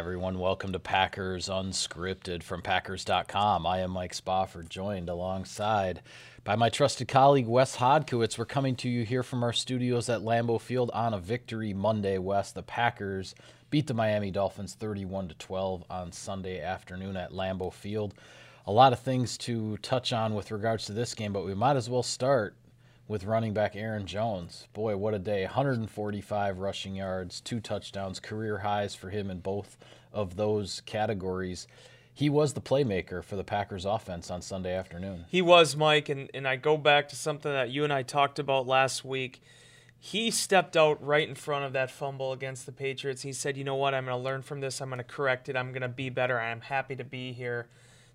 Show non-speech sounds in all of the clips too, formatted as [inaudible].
Everyone. Welcome to Packers Unscripted from Packers.com. I am Mike Spofford, joined alongside by my trusted colleague Wes Hodkiewicz. We're coming to you here from our studios at Lambeau Field on a victory Monday. Wes, the Packers beat the Miami Dolphins 31 to 12 on Sunday afternoon at Lambeau Field. A lot of things to touch on with regards to this game, but we might as well start with running back Aaron Jones. Boy, what a day. 145 rushing yards, two touchdowns, career highs for him in both of those categories. He was the playmaker for the Packers offense on Sunday afternoon. He was, Mike, and, and I go back to something that you and I talked about last week. He stepped out right in front of that fumble against the Patriots. He said, You know what? I'm going to learn from this. I'm going to correct it. I'm going to be better. I'm happy to be here.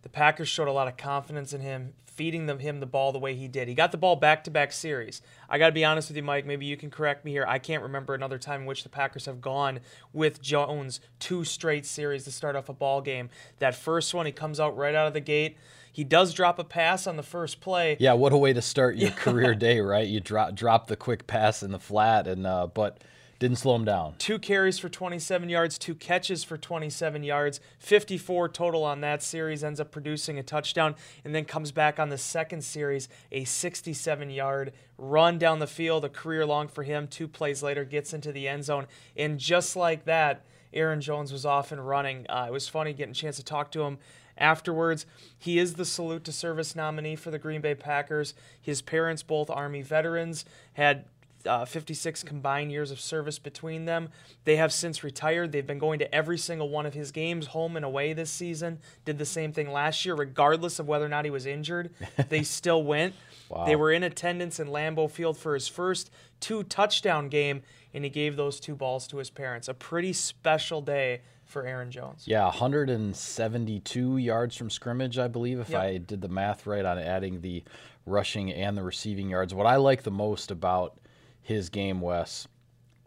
The Packers showed a lot of confidence in him, feeding them him the ball the way he did. He got the ball back to back series. I got to be honest with you, Mike. Maybe you can correct me here. I can't remember another time in which the Packers have gone with Jones two straight series to start off a ball game. That first one, he comes out right out of the gate. He does drop a pass on the first play. Yeah, what a way to start your [laughs] career day, right? You drop drop the quick pass in the flat, and uh, but didn't slow him down. Two carries for 27 yards, two catches for 27 yards, 54 total on that series, ends up producing a touchdown, and then comes back on the second series, a 67 yard run down the field, a career long for him. Two plays later, gets into the end zone. And just like that, Aaron Jones was off and running. Uh, it was funny getting a chance to talk to him afterwards. He is the salute to service nominee for the Green Bay Packers. His parents, both Army veterans, had uh, 56 combined years of service between them. They have since retired. They've been going to every single one of his games, home and away this season. Did the same thing last year, regardless of whether or not he was injured. [laughs] they still went. Wow. They were in attendance in Lambeau Field for his first two touchdown game, and he gave those two balls to his parents. A pretty special day for Aaron Jones. Yeah, 172 yards from scrimmage, I believe, if yep. I did the math right on adding the rushing and the receiving yards. What I like the most about his game, Wes.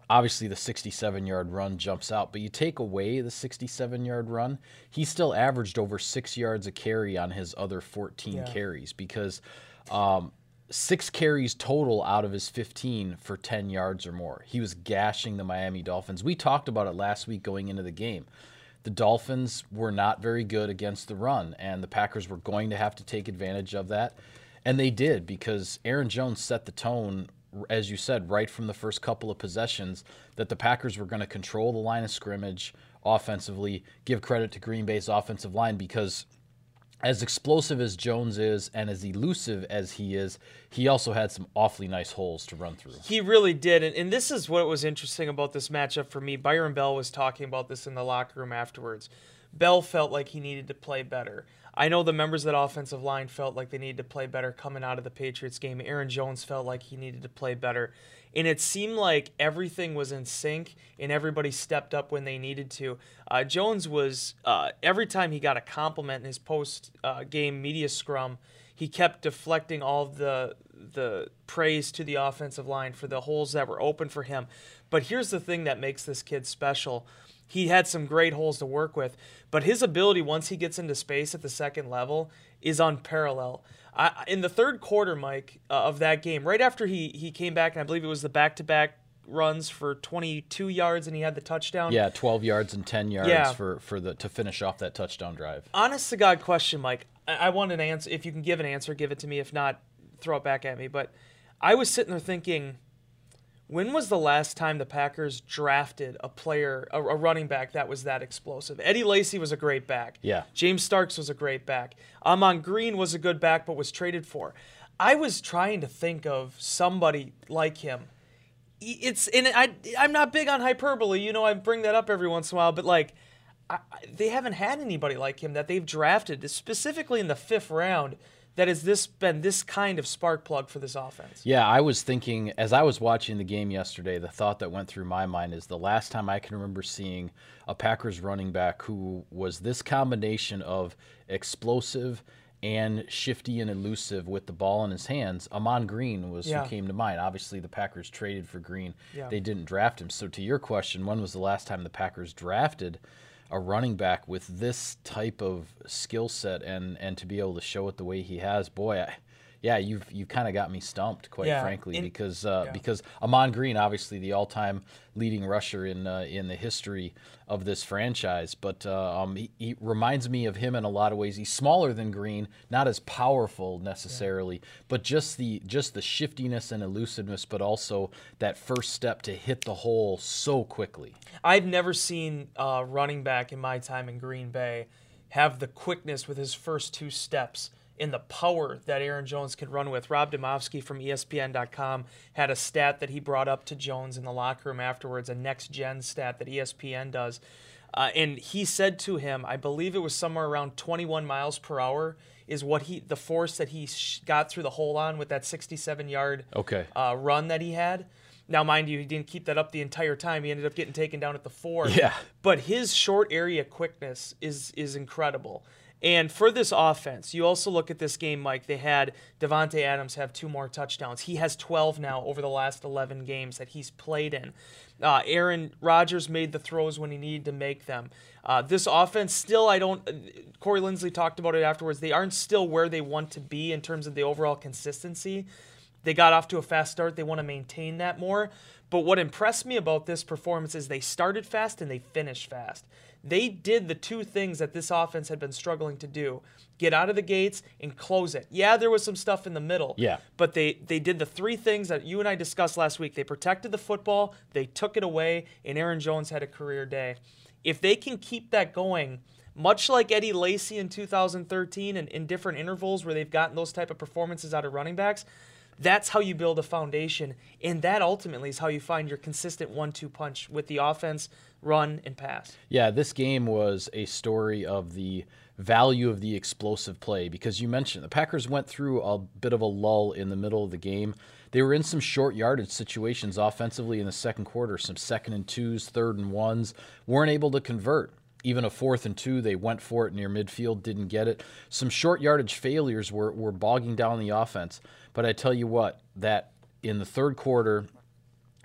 Obviously, the 67 yard run jumps out, but you take away the 67 yard run, he still averaged over six yards a carry on his other 14 yeah. carries because um, six carries total out of his 15 for 10 yards or more. He was gashing the Miami Dolphins. We talked about it last week going into the game. The Dolphins were not very good against the run, and the Packers were going to have to take advantage of that. And they did because Aaron Jones set the tone as you said, right from the first couple of possessions, that the Packers were going to control the line of scrimmage offensively. Give credit to Green Bay's offensive line because as explosive as Jones is and as elusive as he is, he also had some awfully nice holes to run through. He really did. And, and this is what was interesting about this matchup for me. Byron Bell was talking about this in the locker room afterwards. Bell felt like he needed to play better. I know the members of that offensive line felt like they needed to play better coming out of the Patriots game. Aaron Jones felt like he needed to play better. And it seemed like everything was in sync and everybody stepped up when they needed to. Uh, Jones was, uh, every time he got a compliment in his post uh, game media scrum, he kept deflecting all the, the praise to the offensive line for the holes that were open for him. But here's the thing that makes this kid special he had some great holes to work with, but his ability once he gets into space at the second level is unparalleled. I, in the third quarter, Mike, uh, of that game, right after he he came back, and I believe it was the back to back runs for 22 yards and he had the touchdown. Yeah, 12 yards and 10 yards yeah. for for the to finish off that touchdown drive. Honest to God question, Mike. I, I want an answer. If you can give an answer, give it to me. If not, throw it back at me. But I was sitting there thinking when was the last time the Packers drafted a player, a, a, running back that was that explosive? Eddie Lacy was a great back. Yeah. James Starks was a great back. Ahman Green was a good back, but was traded for. I was trying to think of somebody like him. It's and I I'm not big on hyperbole. You know, I bring that up every once in a while, but like. I, they haven't had anybody like him that they've drafted, specifically in the fifth round, that has this been this kind of spark plug for this offense? Yeah, I was thinking as I was watching the game yesterday, the thought that went through my mind is the last time I can remember seeing a Packers running back who was this combination of explosive and shifty and elusive with the ball in his hands. Ahman Green was yeah. who came to mind. Obviously, the Packers traded for Green. Yeah. They didn't draft him. So, to your question, when was the last time the Packers drafted a running back with this type of skill set and and to be able to show it the way he has, boy, I, yeah, you've you kind of got me stumped, quite Yeah, frankly, and- because uh, yeah. because Ahman Green, obviously the all-time leading rusher in uh, in the history of this franchise, but uh, um, he, he reminds me of him in a lot of ways. He's smaller than Green, not as powerful necessarily, but just the just the shiftiness and elusiveness, but also that first step to hit the hole so quickly. I've never seen a running back in my time in Green Bay have the quickness with his first two steps and the power that Aaron Jones could run with. Rob Demovsky from ESPN.com had a stat that he brought up to Jones in the locker room afterwards, a next gen stat that ESPN does. Uh, and he said to him, I believe it was somewhere around 21 miles per hour is what he the force that he sh- got through the hole on with that 67 yard Okay. uh, run that he had. Now, mind you, he didn't keep that up the entire time. He ended up getting taken down at the four. Yeah. But his short area quickness is is incredible. And for this offense, you also look at this game, Mike. They had Davante Adams have two more touchdowns. He has 12 now over the last 11 games that he's played in. Uh, Aaron Rodgers made the throws when he needed to make them. Uh, this offense still, I don't. Corey Linsley talked about it afterwards. They aren't still where they want to be in terms of the overall consistency. They got off to a fast start. They want to maintain that more. But what impressed me about this performance is they started fast and they finished fast. They did the two things that this offense had been struggling to do get out of the gates and close it. Yeah, there was some stuff in the middle. Yeah. But they, they did the three things that you and I discussed last week. They protected the football, they took it away, and Aaron Jones had a career day. If they can keep that going, much like Eddie Lacy in 2013 and in different intervals where they've gotten those type of performances out of running backs, that's how you build a foundation. And that ultimately is how you find your consistent one two punch with the offense, run, and pass. Yeah, this game was a story of the value of the explosive play because you mentioned the Packers went through a bit of a lull in the middle of the game. They were in some short yardage situations offensively in the second quarter, some second and twos, third and ones, weren't able to convert. Even a fourth and two, they went for it near midfield, didn't get it. Some short yardage failures were, were bogging down the offense. But I tell you what, that in the third quarter,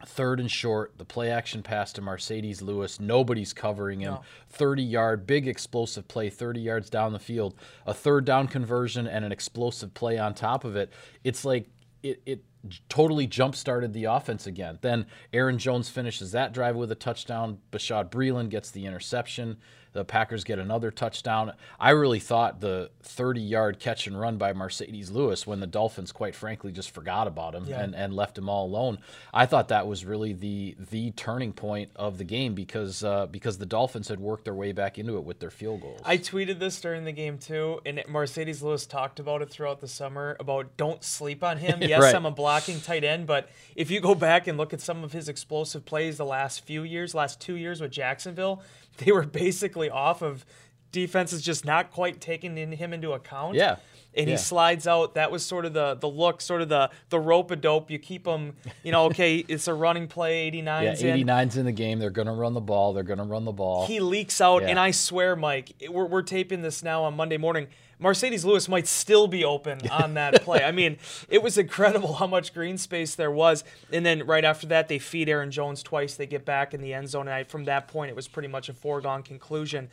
third and short, the play action pass to Marcedes Lewis. Nobody's covering him. 30 yard, big explosive play, 30 yards down the field. A third down conversion and an explosive play on top of it. It's like it, it totally jump started the offense again. Then Aaron Jones finishes that drive with a touchdown. Bashaud Breeland gets the interception. The Packers get another touchdown. I really thought the 30 yard catch and run by Marcedes Lewis when the Dolphins, quite frankly, just forgot about him Yeah. and, and left him all alone. I thought that was really the the turning point of the game because uh, because the Dolphins had worked their way back into it with their field goals. I tweeted this during the game too, and Marcedes Lewis talked about it throughout the summer about don't sleep on him. [laughs] Yes, Right. I'm a blocking tight end, but if you go back and look at some of his explosive plays the last few years, last two years with Jacksonville, [laughs] they were basically off of defenses just not quite taking in him into account. Yeah. And Yeah. he slides out. That was sort of the the look, sort of the the rope a dope. You keep him, you know. Okay, [laughs] it's a running play. 89's yeah, in. 89's in the game. They're going to run the ball. They're going to run the ball. He leaks out, Yeah. and I swear, Mike, it- we're, we're taping this now on Monday morning. Marcedes Lewis might still be open [laughs] on that play. I mean, it was incredible how much green space there was. And then right after that, they feed Aaron Jones twice. They get back in the end zone, and I, from that point, it was pretty much a foregone conclusion.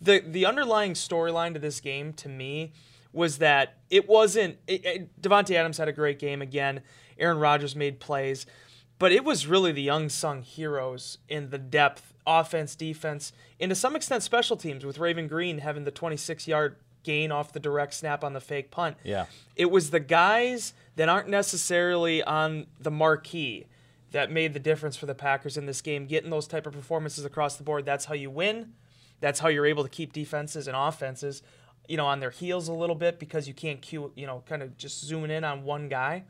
The the underlying storyline to this game, to me, was that it wasn't. It, it, Davante Adams had a great game again. Aaron Rodgers made plays. But it was really the young, unsung heroes in the depth, offense, defense, and to some extent special teams, with Raven Greene having the 26 yard gain off the direct snap on the fake punt. Yeah. It was the guys that aren't necessarily on the marquee that made the difference for the Packers in this game. Getting those type of performances across the board, that's how you win. That's how you're able to keep defenses and offenses, you know, on their heels a little bit because you can't cue, you know, kind of just zooming in on one guy.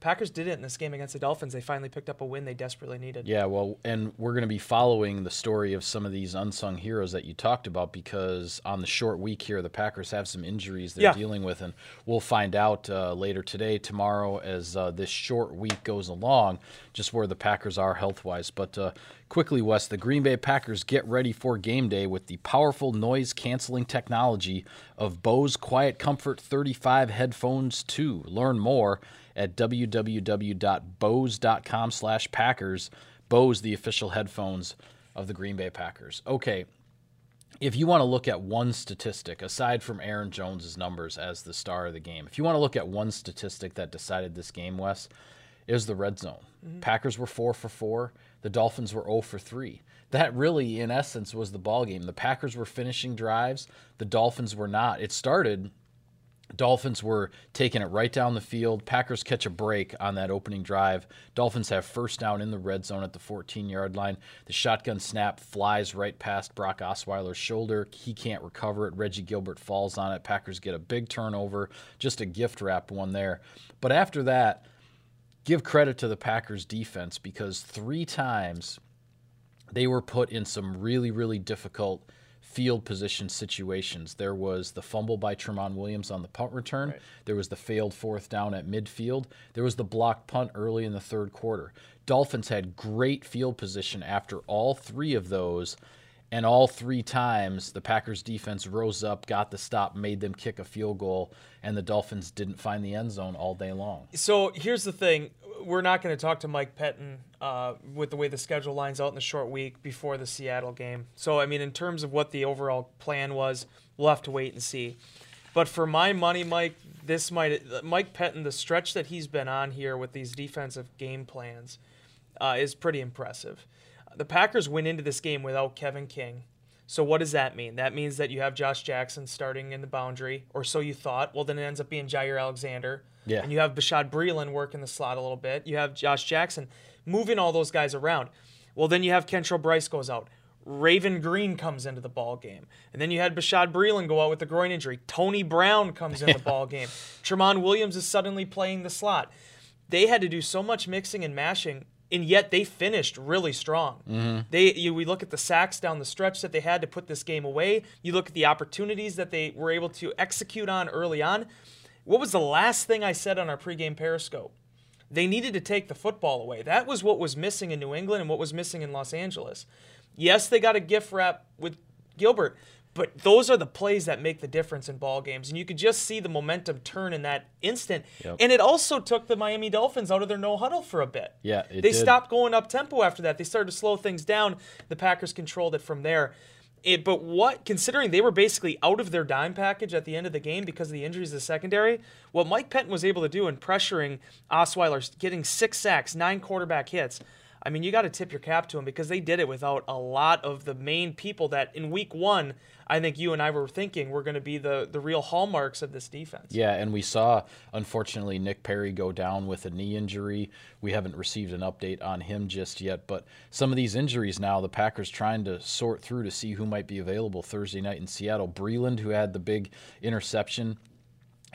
Packers did it in this game against the Dolphins. They finally picked up a win they desperately needed. Yeah, well, and we're going to be following the story of some of these unsung heroes that you talked about because on the short week here, the Packers have some injuries they're Yeah. dealing with, and we'll find out uh, later today, tomorrow, as uh, this short week goes along, just where the Packers are health wise. But uh, quickly, Wes, the Green Bay Packers get ready for game day with the powerful noise canceling technology of Bose Quiet Comfort 35 headphones 2. Learn more at www.bose.com slash packers bose the official headphones of the green bay packers okay if you want to look at one statistic aside from Aaron Jones's numbers as the star of the game, if you want to look at one statistic that decided this game, Wes, is the red zone. Mm-hmm. Packers were four for four. The Dolphins were 0 for three. That really, in essence, was the ball game. The Packers were finishing drives. The Dolphins were not. It started Dolphins were taking it right down the field. Packers catch a break on that opening drive. Dolphins have first down in the red zone at the 14 yard line. The shotgun snap flies right past Brock Osweiler's shoulder. He can't recover it. Reggie Gilbert falls on it. Packers get a big turnover. Just a gift wrap one there. But after that, give credit to the Packers defense because three times they were put in some really, really difficult field position situations. There was the fumble by Tramon Williams on the punt return. Right. There was the failed fourth down at midfield. There was the blocked punt early in the third quarter. Dolphins had great field position after all three of those. And all three times, the Packers defense rose up, got the stop, made them kick a field goal, and the Dolphins didn't find the end zone all day long. So here's the thing we're not going to talk to Mike Pettine uh, with the way the schedule lines out in the short week before the Seattle game. So, I mean, in terms of what the overall plan was, we'll have to wait and see. But for my money, Mike, this might Mike Pettine, the stretch that he's been on here with these defensive game plans, uh, is pretty impressive. The Packers went into this game without Kevin King. So what does that mean? That means that you have Josh Jackson starting in the boundary, or so you thought. Well, then it ends up being Jaire Alexander. Yeah. And you have Bashaud Breeland working the slot a little bit. You have Josh Jackson moving all those guys around. Well, then you have Kentrell Brice goes out. Raven Greene comes into the ball game. And then you had Bashaud Breeland go out with a groin injury. Tony Brown comes in the [laughs] ball game. Tramon Williams is suddenly playing the slot. They had to do so much mixing and mashing and yet they finished really strong. Mm-hmm. They you, we look at the sacks down the stretch that they had to put this game away. You look at the opportunities that they were able to execute on early on. What was the last thing I said on our pregame Periscope? They needed to take the football away. That was what was missing in New England and what was missing in Los Angeles. Yes, they got a gift wrap with Gilbert, but those are the plays that make the difference in ball games. And you could just see the momentum turn in that instant. Yep. And it also took the Miami Dolphins out of their no huddle for a bit. Yeah, they did. stopped going up tempo after that. They started to slow things down. The Packers controlled it from there. It, but what, considering they were basically out of their dime package at the end of the game because of the injuries of the secondary, what Mike Pettine was able to do in pressuring Osweiler, getting six sacks, nine quarterback hits, I mean, you got to tip your cap to them because they did it without a lot of the main people that in week one, I think you and I were thinking were going to be the, the real hallmarks of this defense. Yeah, and we saw, unfortunately, Nick Perry go down with a knee injury. We haven't received an update on him just yet, but some of these injuries now, the Packers trying to sort through to see who might be available Thursday night in Seattle. Breeland, who had the big interception,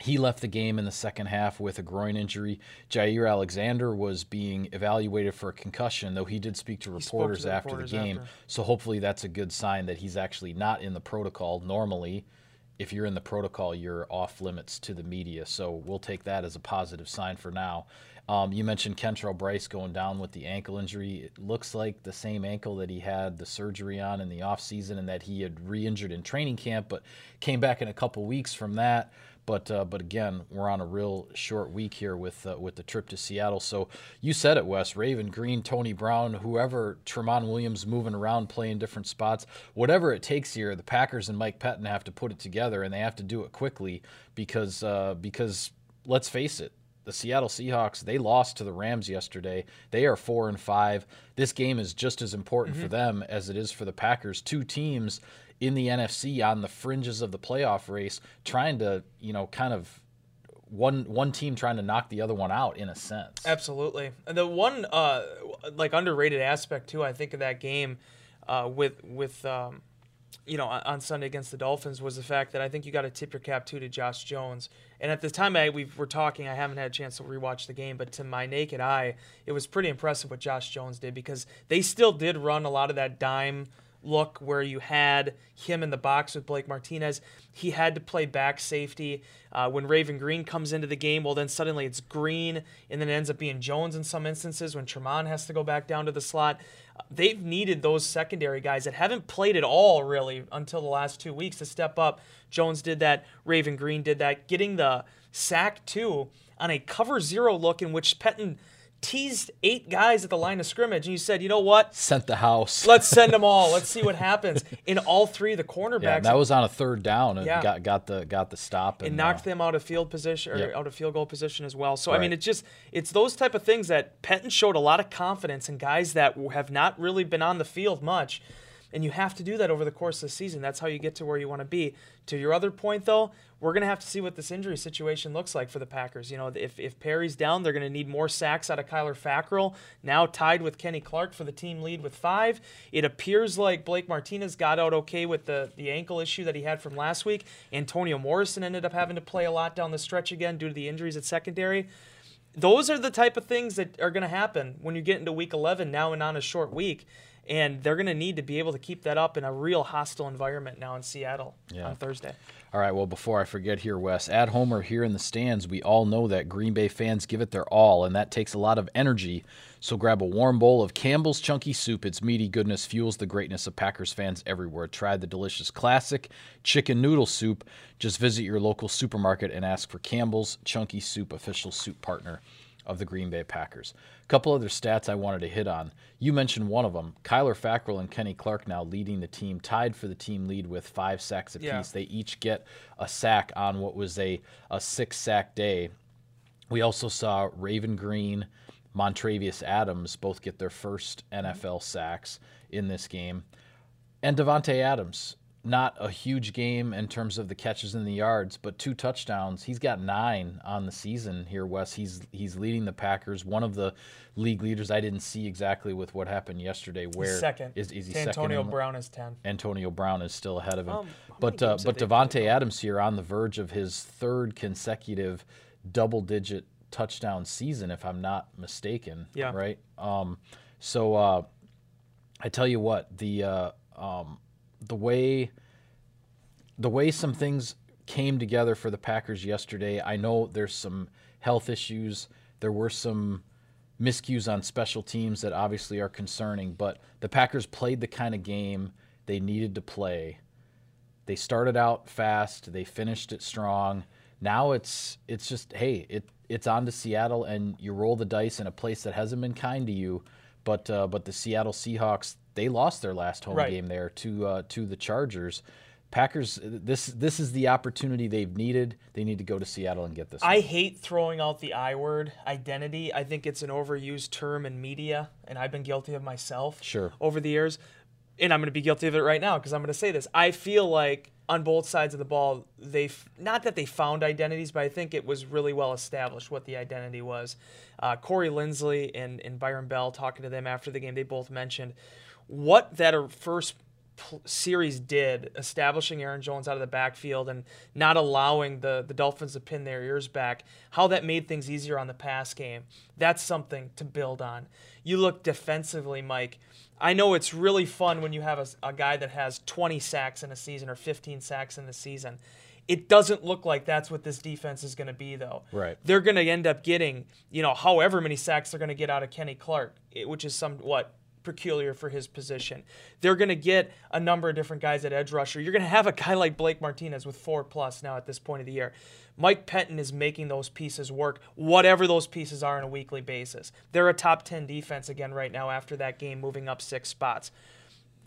he left the game in the second half with a groin injury. Jaire Alexander was being evaluated for a concussion, though he did speak to reporters to after reporters the game. After. So hopefully that's a good sign that he's actually not in the protocol. Normally, if you're in the protocol, you're off limits to the media. So we'll take that as a positive sign for now. Um, you mentioned Kentrell Brice going down with the ankle injury. It looks like the same ankle that he had the surgery on in the offseason and that he had re injured in training camp, but came back in a couple weeks from that. But uh, but again, we're on a real short week here with uh, with the trip to Seattle. So you said it, Wes. Raven Greene, Tony Brown, whoever, Tramon Williams moving around, playing different spots, whatever it takes here. The Packers and Mike Pettine have to put it together, and they have to do it quickly because uh, because let's face it, the Seattle Seahawks, they lost to the Rams yesterday. They are 4 and 5. This game is just as important mm-hmm. for them as it is for the Packers. Two teams in the NFC on the fringes of the playoff race, trying to, you know, kind of one one team trying to knock the other one out in a sense. Absolutely. The one uh, like underrated aspect too, I think of that game uh, with with um, you know on Sunday against the Dolphins was the fact that I think you got to tip your cap too to Josh Jones. And at the time I we were talking, I haven't had a chance to rewatch the game, but to my naked eye, it was pretty impressive what Josh Jones did because they still did run a lot of that dime look where you had him in the box with Blake Martinez. He had to play back safety. Uh, when Raven Greene comes into the game, well, then suddenly it's Greene, and then it ends up being Jones in some instances when Tramon has to go back down to the slot. Uh, they've needed those secondary guys that haven't played at all really until the last two weeks to step up. Jones did that. Raven Greene did that. Getting the sack, too, on a cover zero look in which Pettine – teased eight guys at the line of scrimmage, and you said, you know what? Sent the house. [laughs] Let's send them all. Let's see what [laughs] happens. In all three of the cornerbacks, yeah, that was on a third down and Yeah. got got the got the stop and, and knocked uh, them out of field position or Yep. out of field goal position as well. So I mean, Right. it's just it's those type of things that Pettine showed a lot of confidence in guys that have not really been on the field much, and you have to do that over the course of the season. That's how you get to where you want to be. To your other point, though, we're gonna have to see what this injury situation looks like for the Packers. You know, if if Perry's down, they're gonna need more sacks out of Kyler Fackrell. Now tied with Kenny Clark for the team lead with five. It appears like Blake Martinez got out okay with the the ankle issue that he had from last week. Antonio Morrison ended up having to play a lot down the stretch again due to the injuries at secondary. Those are the type of things that are going to happen when you get into week 11 now and on a short week. And they're going to need to be able to keep that up in a real hostile environment now in Seattle Yeah. on Thursday. All right, well, before I forget here, Wes, at home or here in the stands, we all know that Green Bay fans give it their all, and that takes a lot of energy. So grab a warm bowl of Campbell's Chunky Soup. Its meaty goodness fuels the greatness of Packers fans everywhere. Try the delicious classic chicken noodle soup. Just visit your local supermarket and ask for Campbell's Chunky Soup, official soup partner of the Green Bay Packers. A couple other stats I wanted to hit on. You mentioned one of them. Kyler Fackrell and Kenny Clark now leading the team, tied for the team lead with five sacks apiece. Yeah. They each get a sack on what was a, a six sack day. We also saw Raven Greene, Montravius Adams both get their first NFL sacks in this game. And Davante Adams, not a huge game in terms of the catches and the yards, but two touchdowns. He's got nine on the season here, Wes. He's he's leading the Packers. One of the league leaders. I didn't see exactly with what happened yesterday. Where second. is is he To second? Antonio Brown is 10. Antonio Brown is still ahead of him. Um, but many uh, but have they played Davante Adams here on the verge of his third consecutive double-digit touchdown season, if I'm not mistaken. Yeah. Right. Um, so uh, I tell you what, the uh, um, the way the way some things came together for the Packers yesterday. I know there's some health issues. There were some miscues on special teams that obviously are concerning, but the Packers played the kind of game they needed to play. They started out fast, they finished it strong. Now it's it's just hey, it it's on to Seattle and you roll the dice in a place that hasn't been kind to you, but uh, but the Seattle Seahawks they lost their last home Right. game there to uh, to the Chargers. Packers this this is the opportunity they've needed. They need to go to Seattle and get this. I one. hate throwing out the I word identity. I think it's an overused term in media, and I've been guilty of myself Sure. over the years. And I'm going to be guilty of it right now because I'm going to say this. I feel like on both sides of the ball, they not that they found identities, but I think it was really well established what the identity was. Uh, Corey Linsley and, and Byron Bell talking to them after the game, they both mentioned what that er, first series did, establishing Aaron Jones out of the backfield and not allowing the, the Dolphins to pin their ears back, how that made things easier on the pass game. That's something to build on. You look defensively, Mike. I know it's really fun when you have a, a guy that has 20 sacks in a season or 15 sacks in the season. It doesn't look like that's what this defense is going to be, though. Right. They're going to end up getting, you know, however many sacks they're going to get out of Kenny Clark, which is somewhat peculiar for his position. They're going to get a number of different guys at edge rusher. You're going to have a guy like Blake Martinez with four plus now at this point of the year. Mike Pettine is making those pieces work, whatever those pieces are on a weekly basis. They're a top 10 defense again right now after that game, moving up six spots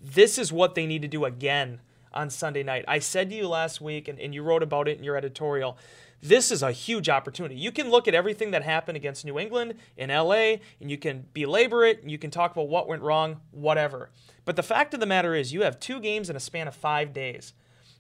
this is what they need to do again on Sunday night. I said to you last week, and, and you wrote about it in your editorial. This is a huge opportunity. You can look at everything that happened against New England in LA, and you can belabor it, and you can talk about what went wrong, whatever. But the fact of the matter is, you have two games in a span of five days.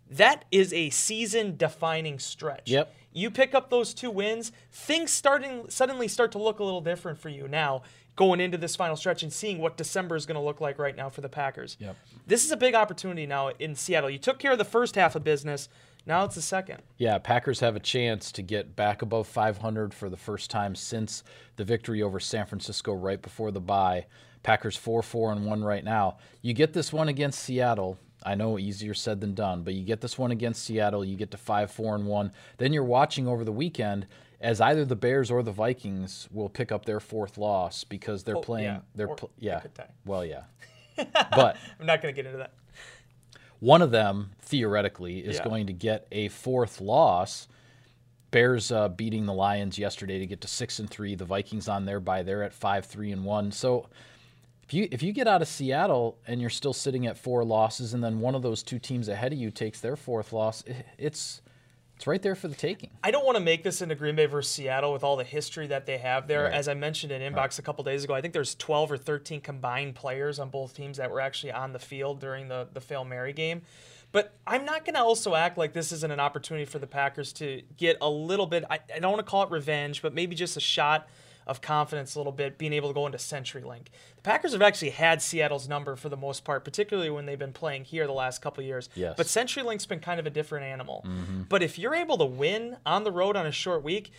That is a season defining stretch. Yep. You pick up those two wins, things starting suddenly start to look a little different for you now going into this final stretch and seeing what December is going to look like right now for the Packers. Yep. This is a big opportunity now in Seattle. You took care of the first half of business. Now it's the second. Yeah, Packers have a chance to get back above 500 for the first time since the victory over San Francisco right before the bye. Packers 4 4 and 1 right now. You get this one against Seattle. I know easier said than done, but you get this one against Seattle, you get to 5 4 and 1. Then you're watching over the weekend as either the Bears or the Vikings will pick up their fourth loss because they're Oh, playing yeah. they're pl- yeah. Well, yeah. [laughs] but I'm not going to get into that. One of them theoretically is Yeah. going to get a fourth loss Bears uh, beating the Lions yesterday to get to six and three. The Vikings on there by they're at five three and one. So if you if you get out of Seattle and you're still sitting at four losses, and then one of those two teams ahead of you takes their fourth loss, it's it's right there for the taking. I don't want to make this into Green Bay versus Seattle with all the history that they have there. Right. As I mentioned in inbox right. a couple days ago, I think there's 12 or 13 combined players on both teams that were actually on the field during the the Fail Mary game. But I'm not going to also act like this isn't an opportunity for the Packers to get a little bit. I, I don't want to call it revenge, but maybe just a shot of confidence a little bit, being able to go into CenturyLink. The Packers have actually had Seattle's number for the most part, particularly when they've been playing here the last couple years. Yes. But CenturyLink's been kind of a different animal. Mm-hmm. But if you're able to win on the road on a short week,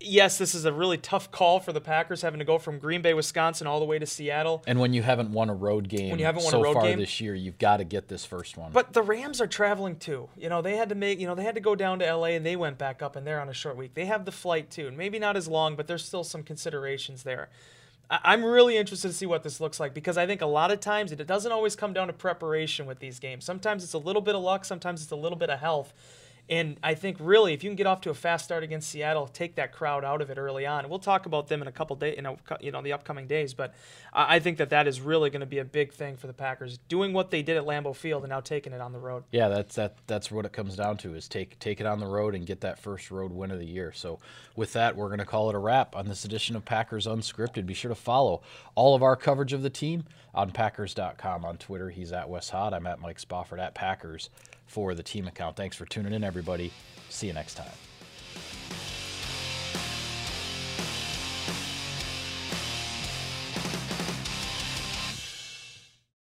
yes, this is a really tough call for the Packers having to go from Green Bay, Wisconsin, all the way to Seattle. And when you haven't won a road game when you haven't won so a road far game, this year, you've got to get this first one. But the Rams are traveling too. You know, they had to make, you know, they had to go down to LA and they went back up and they're on a short week. They have the flight too. And maybe not as long, but there's still some considerations there. I'm really interested to see what this looks like because I think a lot of times it doesn't always come down to preparation with these games. Sometimes it's a little bit of luck, sometimes it's a little bit of health. And I think really, if you can get off to a fast start against Seattle, take that crowd out of it early on. We'll talk about them in a couple days, in you know, the upcoming days. But I think that that is really going to be a big thing for the Packers, doing what they did at Lambeau Field and now taking it on the road. Yeah, that's that. That's what it comes down to: is take take it on the road and get that first road win of the year. So with that, we're going to call it a wrap on this edition of Packers Unscripted. Be sure to follow all of our coverage of the team on Packers.com on Twitter. He's at Wes Hod. I'm at Mike Spofford at Packers for the team account. Thanks for tuning in, everybody. See you next time.